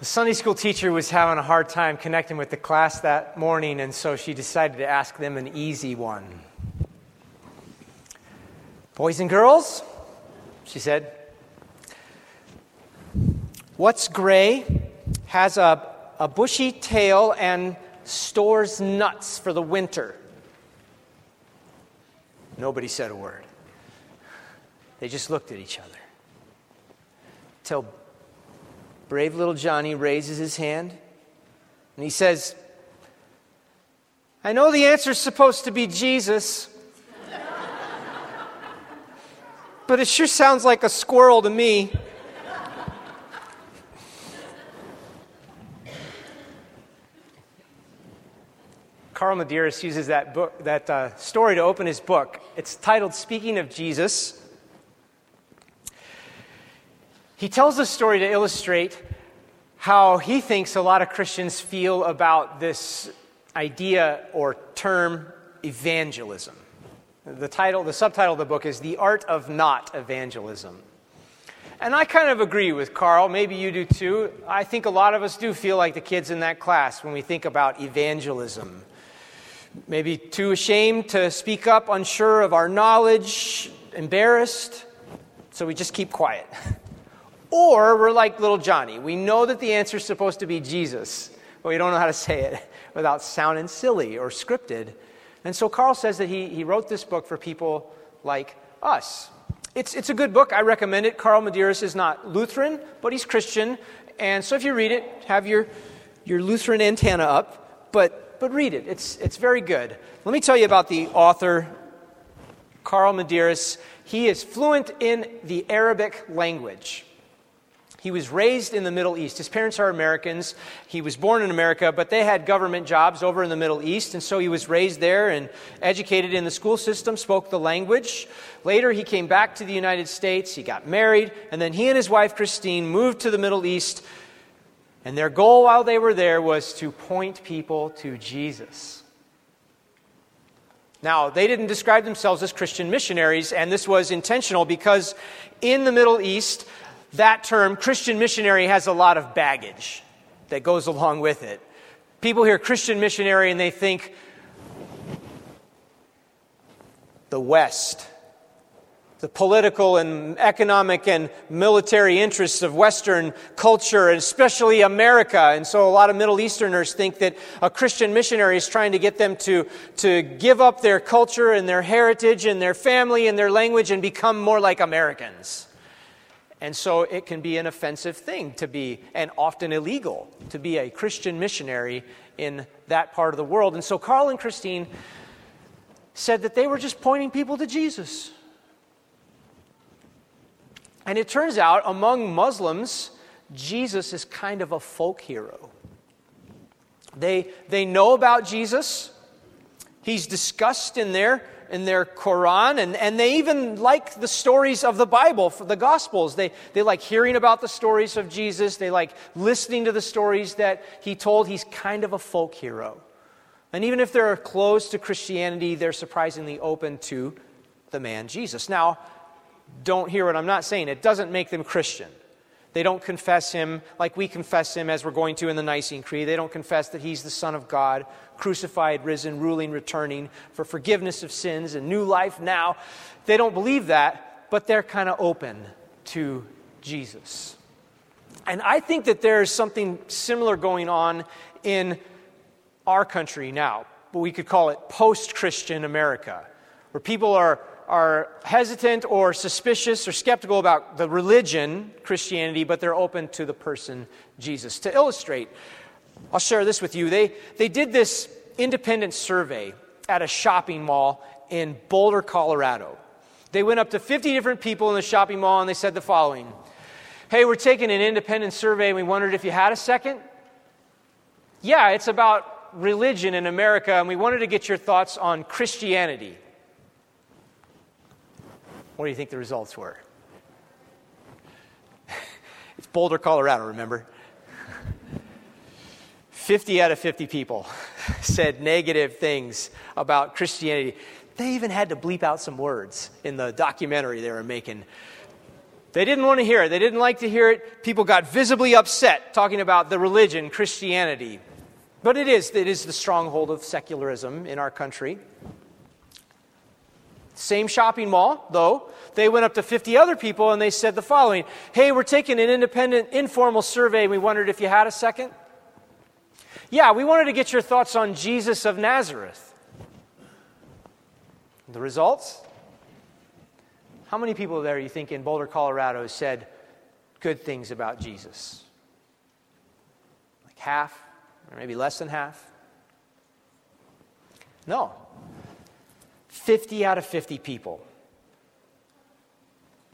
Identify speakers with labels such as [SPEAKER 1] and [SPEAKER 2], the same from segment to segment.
[SPEAKER 1] The Sunday school teacher was having a hard time connecting with the class that morning, and so she decided to ask them an easy one. Boys and girls, she said, what's gray, has a, a bushy tail, and stores nuts for the winter? Nobody said a word. They just looked at each other. Till brave little Johnny raises his hand and he says, I know the answer's supposed to be Jesus, but it sure sounds like a squirrel to me. Carl Medearis uses that book, that uh, story to open his book. It's titled "Speaking of Jesus," He tells this story to illustrate how he thinks a lot of Christians feel about this idea or term evangelism. The title, the subtitle of the book is The Art of Not Evangelism. And I kind of agree with Carl. Maybe you do too. I think a lot of us do feel like the kids in that class when we think about evangelism. Maybe too ashamed to speak up, unsure of our knowledge, embarrassed, so we just keep quiet. Or we're like little Johnny. We know that the answer is supposed to be Jesus, but we don't know how to say it without sounding silly or scripted. And so Carl says that he, he wrote this book for people like us. It's, it's a good book. I recommend it. Carl Medearis is not Lutheran, but he's Christian. And so if you read it, have your, your Lutheran antenna up, but, but read it. It's, it's very good. Let me tell you about the author, Carl Medearis. He is fluent in the Arabic language. He was raised in the Middle East. His parents are Americans. He was born in America, but they had government jobs over in the Middle East, and so he was raised there and educated in the school system, spoke the language. Later, he came back to the United States. He got married, and then he and his wife, Christine, moved to the Middle East. And their goal while they were there was to point people to Jesus. Now, they didn't describe themselves as Christian missionaries, and this was intentional because in the Middle East, that term, Christian missionary, has a lot of baggage that goes along with it. People hear Christian missionary and they think the West, the political and economic and military interests of Western culture, and especially America. And so a lot of Middle Easterners think that a Christian missionary is trying to get them to, to give up their culture and their heritage and their family and their language and become more like Americans. And so it can be an offensive thing to be, and often illegal, to be a Christian missionary in that part of the world. And so Carl and Christine said that they were just pointing people to Jesus. And it turns out among Muslims, Jesus is kind of a folk hero. They, they know about Jesus. He's discussed in their in their Quran, and, and they even like the stories of the Bible, the Gospels. They, they like hearing about the stories of Jesus, they like listening to the stories that he told. He's kind of a folk hero. And even if they're closed to Christianity, they're surprisingly open to the man Jesus. Now, don't hear what I'm not saying. It doesn't make them Christian. They don't confess him like we confess him as we're going to in the Nicene Creed. They don't confess that he's the Son of God, crucified, risen, ruling, returning for forgiveness of sins and new life now. They don't believe that, but they're kind of open to Jesus. And I think that there's something similar going on in our country now, but we could call it post Christian America, where people are are hesitant or suspicious or skeptical about the religion, Christianity, but they're open to the person, Jesus. To illustrate, I'll share this with you. They, they did this independent survey at a shopping mall in Boulder, Colorado. They went up to 50 different people in the shopping mall and they said the following Hey, we're taking an independent survey and we wondered if you had a second. Yeah, it's about religion in America and we wanted to get your thoughts on Christianity. What do you think the results were? it's Boulder, Colorado, remember? 50 out of 50 people said negative things about Christianity. They even had to bleep out some words in the documentary they were making. They didn't want to hear it. They didn't like to hear it. People got visibly upset talking about the religion, Christianity. But it is, it is the stronghold of secularism in our country. Same shopping mall, though. They went up to 50 other people and they said the following Hey, we're taking an independent, informal survey. We wondered if you had a second. Yeah, we wanted to get your thoughts on Jesus of Nazareth. The results? How many people there you think in Boulder, Colorado said good things about Jesus? Like half, or maybe less than half? No. 50 out of 50 people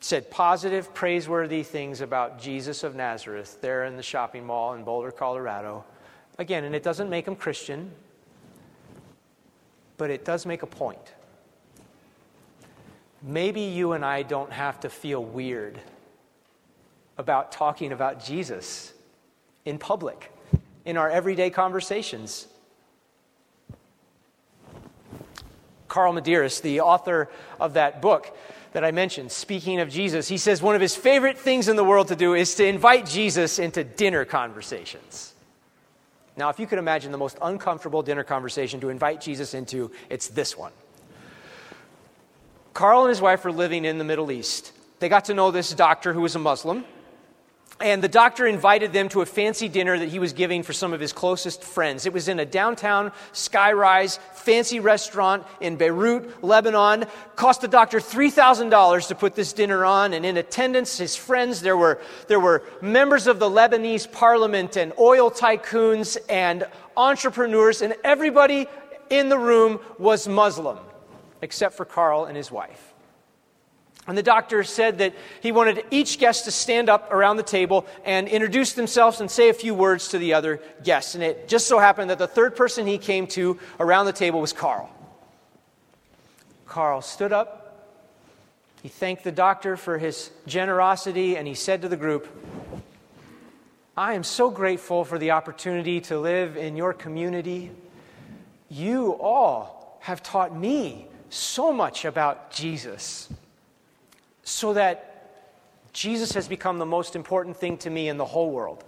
[SPEAKER 1] said positive, praiseworthy things about Jesus of Nazareth there in the shopping mall in Boulder, Colorado. Again, and it doesn't make them Christian, but it does make a point maybe you and I don't have to feel weird about talking about Jesus in public, in our everyday conversations. Carl Medearis, the author of that book that I mentioned, Speaking of Jesus, he says one of his favorite things in the world to do is to invite Jesus into dinner conversations. Now, if you could imagine the most uncomfortable dinner conversation to invite Jesus into, it's this one. Carl and his wife were living in the Middle East. They got to know this doctor who was a Muslim. And the doctor invited them to a fancy dinner that he was giving for some of his closest friends. It was in a downtown skyrise fancy restaurant in Beirut, Lebanon. Cost the doctor $3,000 to put this dinner on. And in attendance, his friends, there were, there were members of the Lebanese parliament and oil tycoons and entrepreneurs, and everybody in the room was Muslim except for Carl and his wife. And the doctor said that he wanted each guest to stand up around the table and introduce themselves and say a few words to the other guests. And it just so happened that the third person he came to around the table was Carl. Carl stood up. He thanked the doctor for his generosity and he said to the group, I am so grateful for the opportunity to live in your community. You all have taught me so much about Jesus so that Jesus has become the most important thing to me in the whole world.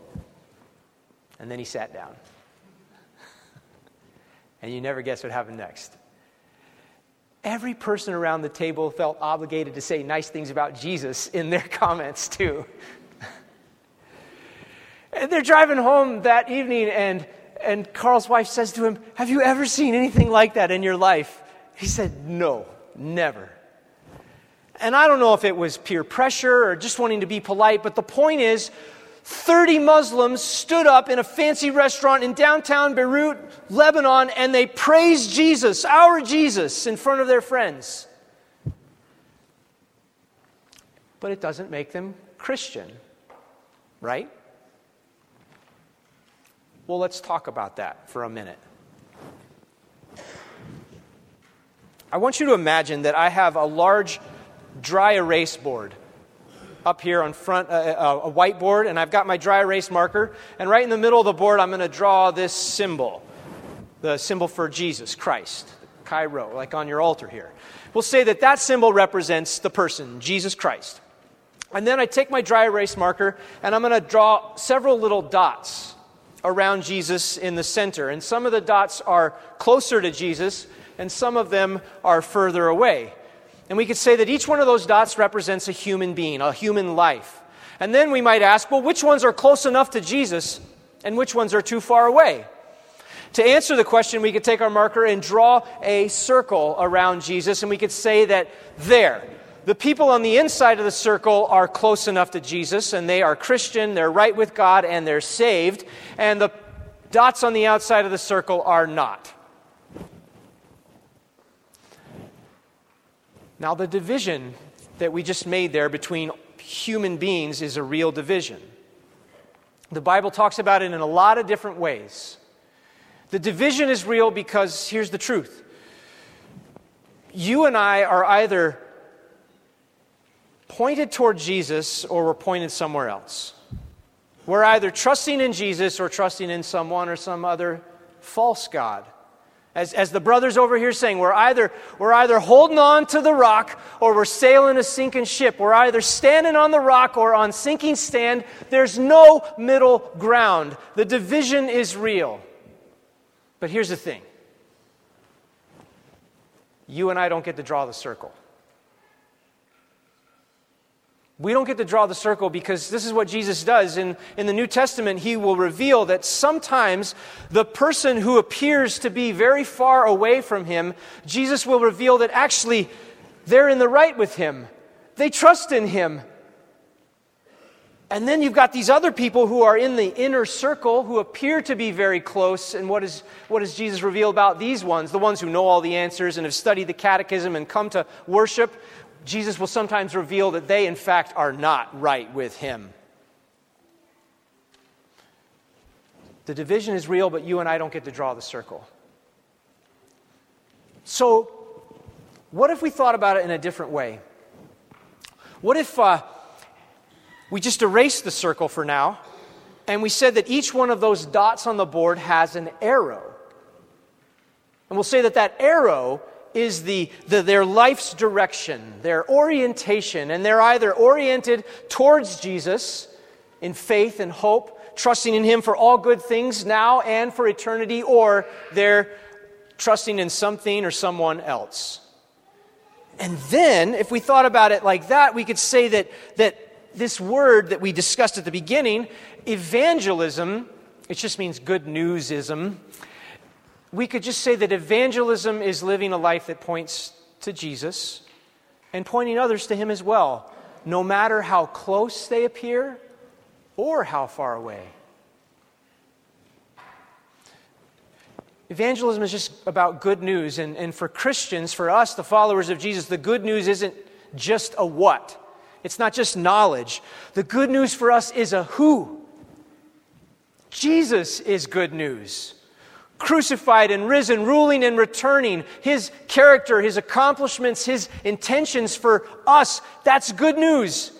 [SPEAKER 1] And then he sat down. and you never guess what happened next. Every person around the table felt obligated to say nice things about Jesus in their comments, too. and they're driving home that evening, and, and Carl's wife says to him, Have you ever seen anything like that in your life? He said, No, never. And I don't know if it was peer pressure or just wanting to be polite, but the point is 30 Muslims stood up in a fancy restaurant in downtown Beirut, Lebanon, and they praised Jesus, our Jesus, in front of their friends. But it doesn't make them Christian, right? Well, let's talk about that for a minute. I want you to imagine that I have a large dry erase board up here on front, uh, uh, a whiteboard, and I've got my dry erase marker. And right in the middle of the board, I'm going to draw this symbol the symbol for Jesus Christ, Chi-Rho, like on your altar here. We'll say that that symbol represents the person, Jesus Christ. And then I take my dry erase marker and I'm going to draw several little dots around Jesus in the center. And some of the dots are closer to Jesus, and some of them are further away. And we could say that each one of those dots represents a human being, a human life. And then we might ask, well, which ones are close enough to Jesus and which ones are too far away? To answer the question, we could take our marker and draw a circle around Jesus, and we could say that there, the people on the inside of the circle are close enough to Jesus, and they are Christian, they're right with God, and they're saved. And the dots on the outside of the circle are not. Now, the division that we just made there between human beings is a real division. The Bible talks about it in a lot of different ways. The division is real because here's the truth you and I are either pointed toward Jesus or we're pointed somewhere else. We're either trusting in Jesus or trusting in someone or some other false God. As, as the brothers over here saying, we're either, we're either holding on to the rock or we're sailing a sinking ship. We're either standing on the rock or on sinking stand. There's no middle ground. The division is real. But here's the thing you and I don't get to draw the circle. We don't get to draw the circle because this is what Jesus does. In, in the New Testament, he will reveal that sometimes the person who appears to be very far away from him, Jesus will reveal that actually they're in the right with him. They trust in him. And then you've got these other people who are in the inner circle who appear to be very close. And what, is, what does Jesus reveal about these ones? The ones who know all the answers and have studied the catechism and come to worship. Jesus will sometimes reveal that they, in fact, are not right with him. The division is real, but you and I don't get to draw the circle. So, what if we thought about it in a different way? What if uh, we just erased the circle for now and we said that each one of those dots on the board has an arrow? And we'll say that that arrow is the, the, their life's direction, their orientation, and they're either oriented towards Jesus in faith and hope, trusting in Him for all good things now and for eternity, or they're trusting in something or someone else. And then, if we thought about it like that, we could say that, that this word that we discussed at the beginning, evangelism, it just means good newsism, we could just say that evangelism is living a life that points to Jesus and pointing others to Him as well, no matter how close they appear or how far away. Evangelism is just about good news. And, and for Christians, for us, the followers of Jesus, the good news isn't just a what, it's not just knowledge. The good news for us is a who. Jesus is good news crucified and risen, ruling and returning, his character, his accomplishments, his intentions for us, that's good news.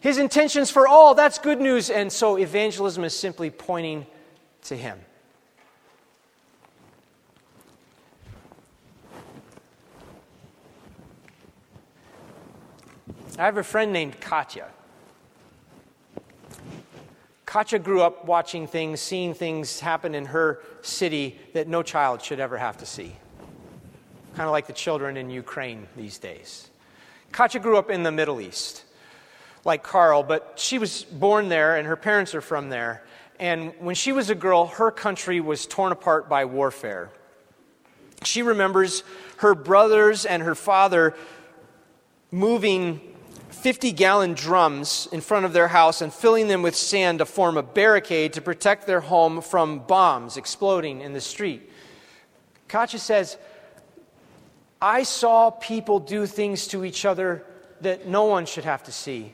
[SPEAKER 1] His intentions for all, that's good news. And so evangelism is simply pointing to him. I have a friend named Katya. Katya grew up watching things, seeing things happen in her city that no child should ever have to see. Kind of like the children in Ukraine these days. Katya grew up in the Middle East, like Carl, but she was born there and her parents are from there. And when she was a girl, her country was torn apart by warfare. She remembers her brothers and her father moving 50 gallon drums in front of their house and filling them with sand to form a barricade to protect their home from bombs exploding in the street. Katya says, I saw people do things to each other that no one should have to see.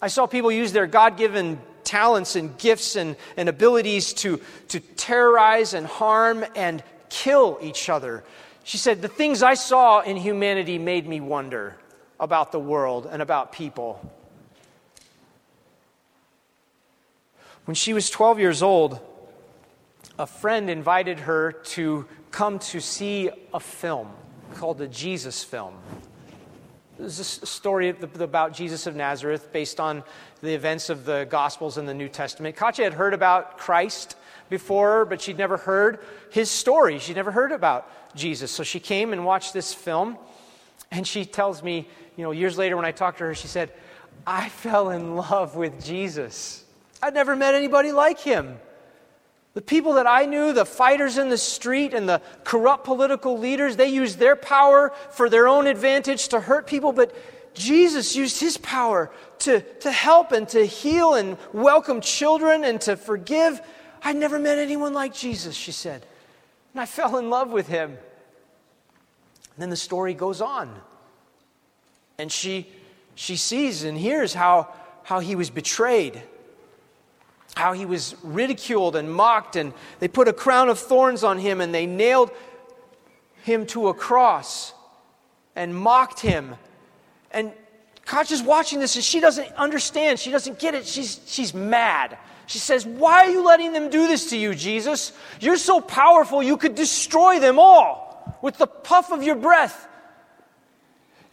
[SPEAKER 1] I saw people use their God given talents and gifts and, and abilities to, to terrorize and harm and kill each other. She said, The things I saw in humanity made me wonder about the world and about people. When she was 12 years old, a friend invited her to come to see a film called the Jesus film. This is a story about Jesus of Nazareth based on the events of the Gospels and the New Testament. Katya had heard about Christ before, but she'd never heard his story. She'd never heard about Jesus. So she came and watched this film, and she tells me you know, years later when I talked to her, she said, I fell in love with Jesus. I'd never met anybody like him. The people that I knew, the fighters in the street and the corrupt political leaders, they used their power for their own advantage to hurt people, but Jesus used his power to, to help and to heal and welcome children and to forgive. I'd never met anyone like Jesus, she said. And I fell in love with him. And then the story goes on. And she, she sees and hears how, how he was betrayed, how he was ridiculed and mocked, and they put a crown of thorns on him and they nailed him to a cross and mocked him. And Katya's watching this and she doesn't understand. She doesn't get it. She's, she's mad. She says, Why are you letting them do this to you, Jesus? You're so powerful, you could destroy them all with the puff of your breath.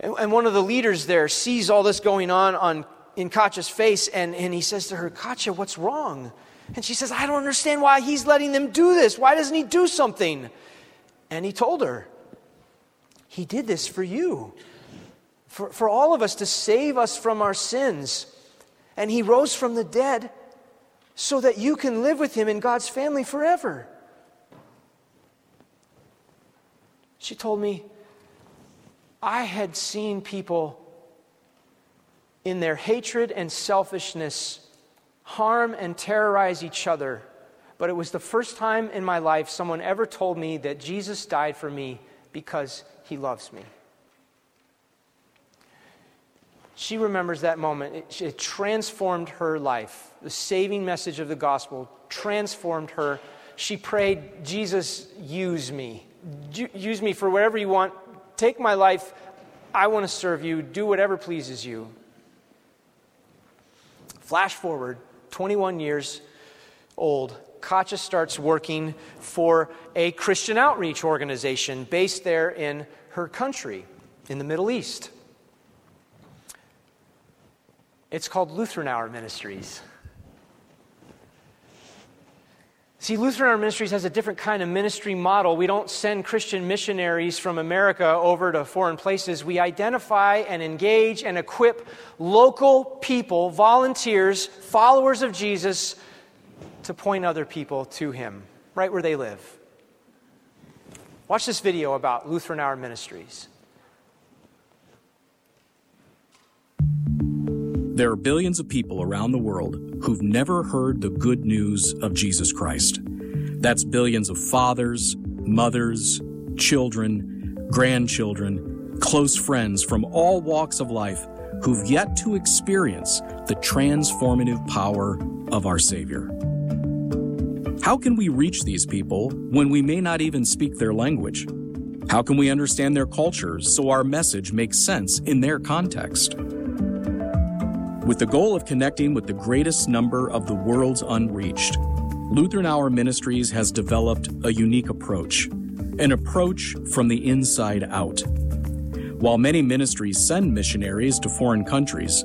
[SPEAKER 1] And, one of the leaders there sees all this going on, on in Katya's face, and, and he says to her, Katya, what's wrong? And she says, I don't understand why he's letting them do this. Why doesn't he do something? And he told her, He did this for you, for, for all of us to save us from our sins. And he rose from the dead so that you can live with him in God's family forever. She told me, I had seen people in their hatred and selfishness harm and terrorize each other but it was the first time in my life someone ever told me that Jesus died for me because he loves me. She remembers that moment. It, it, transformed her life. The saving message of the gospel transformed her. She prayed, Jesus, use me. Use me for whatever you want. Take my life. I want to serve you. Do whatever pleases you. Flash forward 21 years old. Katya starts working for a Christian outreach organization based there in her country, in the Middle East. It's called Lutheran Hour Ministries. See, Lutheran Hour Ministries has a different kind of ministry model. We don't send Christian missionaries from America over to foreign places. We identify and engage and equip local people, volunteers, followers of Jesus to point other people to Him, right where they live. Watch this video about Lutheran Hour Ministries.
[SPEAKER 2] There are billions of people around the world who've never heard the good news of Jesus Christ. That's billions of fathers, mothers, children, grandchildren, close friends from all walks of life who've yet to experience the transformative power of our Savior. How can we reach these people when we may not even speak their language? How can we understand their cultures so our message makes sense in their context? With the goal of connecting with the greatest number of the world's unreached, Lutheran Hour Ministries has developed a unique approach, an approach from the inside out. While many ministries send missionaries to foreign countries,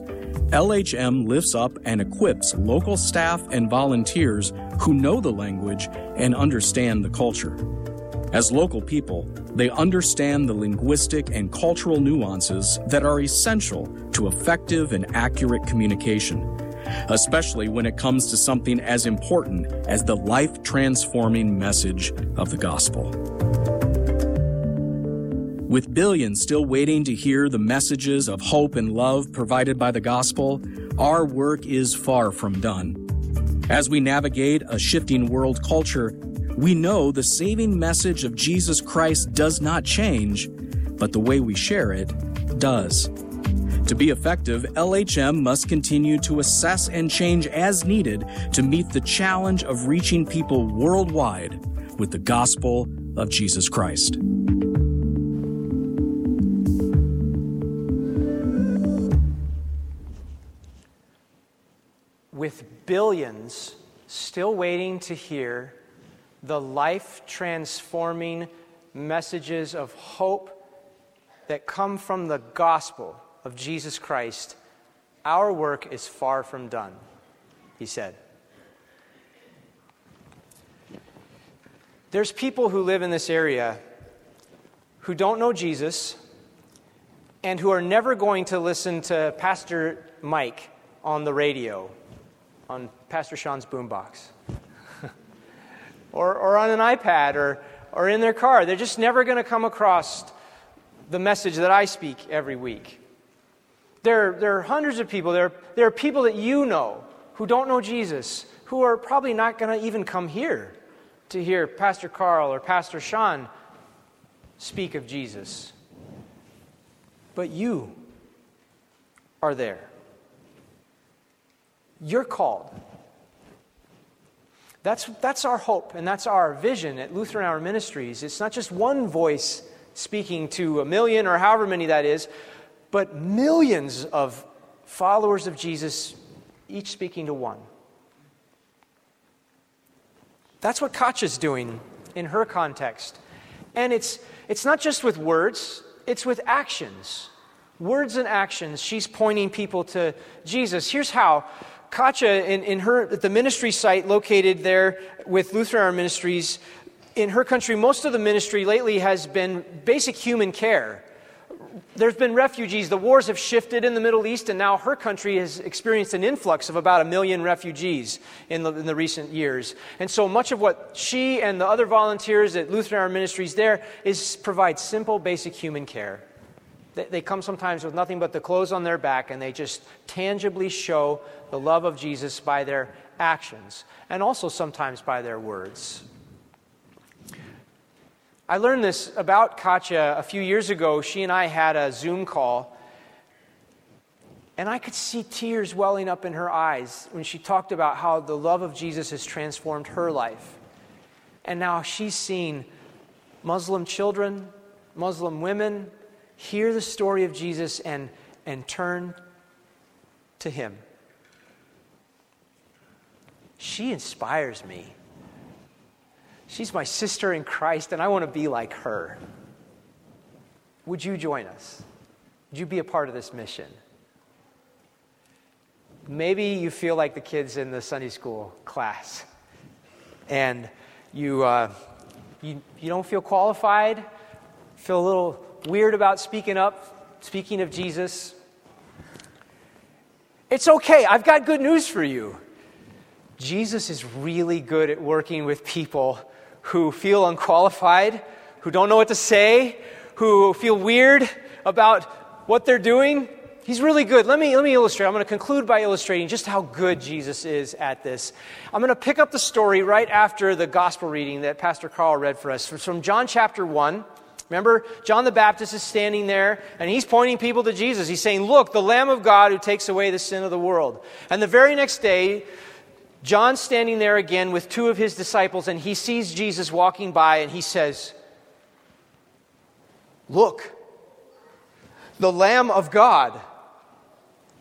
[SPEAKER 2] LHM lifts up and equips local staff and volunteers who know the language and understand the culture. As local people, they understand the linguistic and cultural nuances that are essential to effective and accurate communication, especially when it comes to something as important as the life transforming message of the gospel. With billions still waiting to hear the messages of hope and love provided by the gospel, our work is far from done. As we navigate a shifting world culture, we know the saving message of Jesus Christ does not change, but the way we share it does. To be effective, LHM must continue to assess and change as needed to meet the challenge of reaching people worldwide with the gospel of Jesus Christ.
[SPEAKER 1] with billions still waiting to hear the life transforming messages of hope that come from the gospel of Jesus Christ, our work is far from done, he said. There's people who live in this area who don't know Jesus and who are never going to listen to Pastor Mike on the radio on Pastor Sean's boombox or, or on an iPad or, or in their car. They're just never going to come across the message that I speak every week. There, there are hundreds of people, there, there are people that you know who don't know Jesus, who are probably not going to even come here to hear Pastor Carl or Pastor Sean speak of Jesus. But you are there. You're called. That's, that's our hope and that's our vision at Lutheran Hour Ministries. It's not just one voice speaking to a million or however many that is, but millions of followers of Jesus, each speaking to one. That's what Katya's doing in her context. And it's, it's not just with words, it's with actions. Words and actions. She's pointing people to Jesus. Here's how. Katya, in, in her, at the ministry site located there with Lutheran Hour Ministries, in her country, most of the ministry lately has been basic human care there's been refugees. The wars have shifted in the Middle East, and now her country has experienced an influx of about a million refugees in the, in the recent years. And so much of what she and the other volunteers at Lutheran Hour Ministries there is provide simple, basic human care. They, come sometimes with nothing but the clothes on their back, and they just tangibly show the love of Jesus by their actions, and also sometimes by their words. I learned this about Katya a few years ago. She and I had a Zoom call, and I could see tears welling up in her eyes when she talked about how the love of Jesus has transformed her life. And now she's seen Muslim children, Muslim women hear the story of Jesus and, and turn to Him. She inspires me. She's my sister in Christ, and I want to be like her. Would you join us? Would you be a part of this mission? Maybe you feel like the kids in the Sunday school class, and you, uh, you, you don't feel qualified, feel a little weird about speaking up, speaking of Jesus. It's okay. I've got good news for you. Jesus is really good at working with people who feel unqualified, who don't know what to say, who feel weird about what they're doing. He's really good. Let me, let me illustrate. I'm going to conclude by illustrating just how good Jesus is at this. I'm going to pick up the story right after the gospel reading that Pastor Carl read for us. It's from John chapter 1. Remember, John the Baptist is standing there and he's pointing people to Jesus. He's saying, Look, the Lamb of God who takes away the sin of the world. And the very next day, John's standing there again with two of his disciples, and he sees Jesus walking by, and he says, Look, the Lamb of God.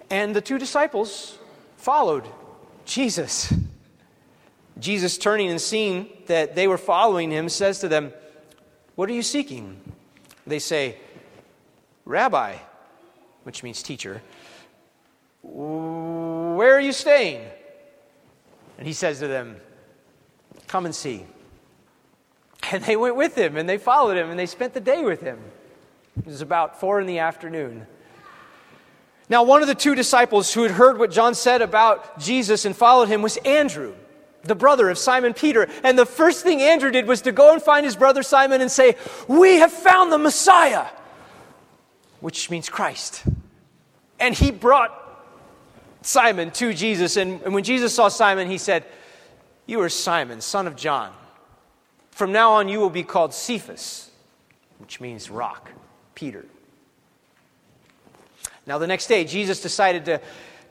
[SPEAKER 1] And the two disciples followed Jesus. Jesus, turning and seeing that they were following him, says to them, What are you seeking? They say, Rabbi, which means teacher, where are you staying? And he says to them, Come and see. And they went with him and they followed him and they spent the day with him. It was about four in the afternoon. Now, one of the two disciples who had heard what John said about Jesus and followed him was Andrew, the brother of Simon Peter. And the first thing Andrew did was to go and find his brother Simon and say, We have found the Messiah, which means Christ. And he brought Simon to Jesus. And, and when Jesus saw Simon, he said, You are Simon, son of John. From now on, you will be called Cephas, which means rock, Peter. Now, the next day, Jesus decided to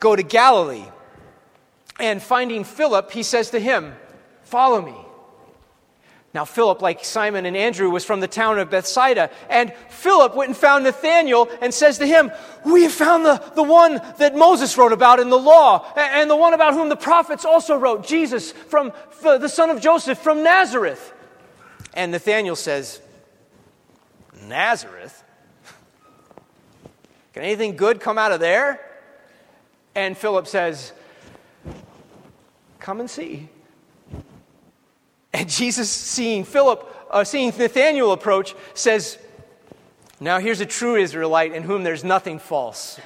[SPEAKER 1] go to Galilee. And finding Philip, he says to him, Follow me. Now, Philip, like Simon and Andrew, was from the town of Bethsaida. And Philip went and found Nathanael and says to him, We have found the, the one that Moses wrote about in the law, and the one about whom the prophets also wrote, Jesus, from the son of Joseph from Nazareth. And Nathanael says, Nazareth? Can anything good come out of there? And Philip says, Come and see. And Jesus, seeing Philip, uh, seeing Nathanael approach, says, Now here's a true Israelite in whom there's nothing false.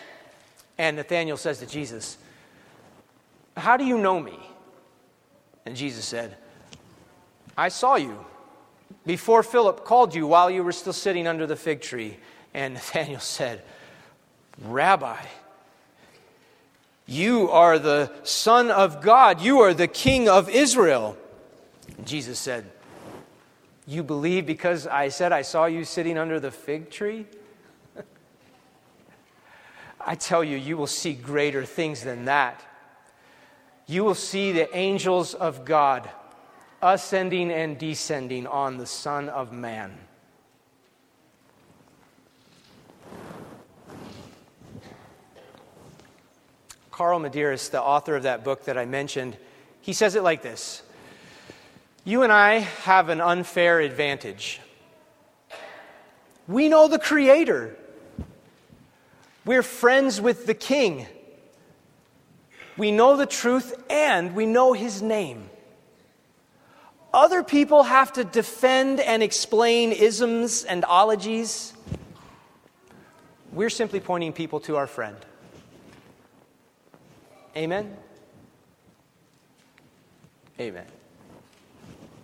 [SPEAKER 1] And Nathanael says to Jesus, How do you know me? And Jesus said, I saw you before Philip called you while you were still sitting under the fig tree. And Nathanael said, Rabbi, you are the Son of God. You are the King of Israel. And Jesus said, You believe because I said I saw you sitting under the fig tree? I tell you, you will see greater things than that. You will see the angels of God ascending and descending on the Son of Man. Carl Medearis, the author of that book that I mentioned, he says it like this You and I have an unfair advantage. We know the Creator. We're friends with the King. We know the truth and we know His name. Other people have to defend and explain isms and ologies. We're simply pointing people to our friend. Amen? Amen.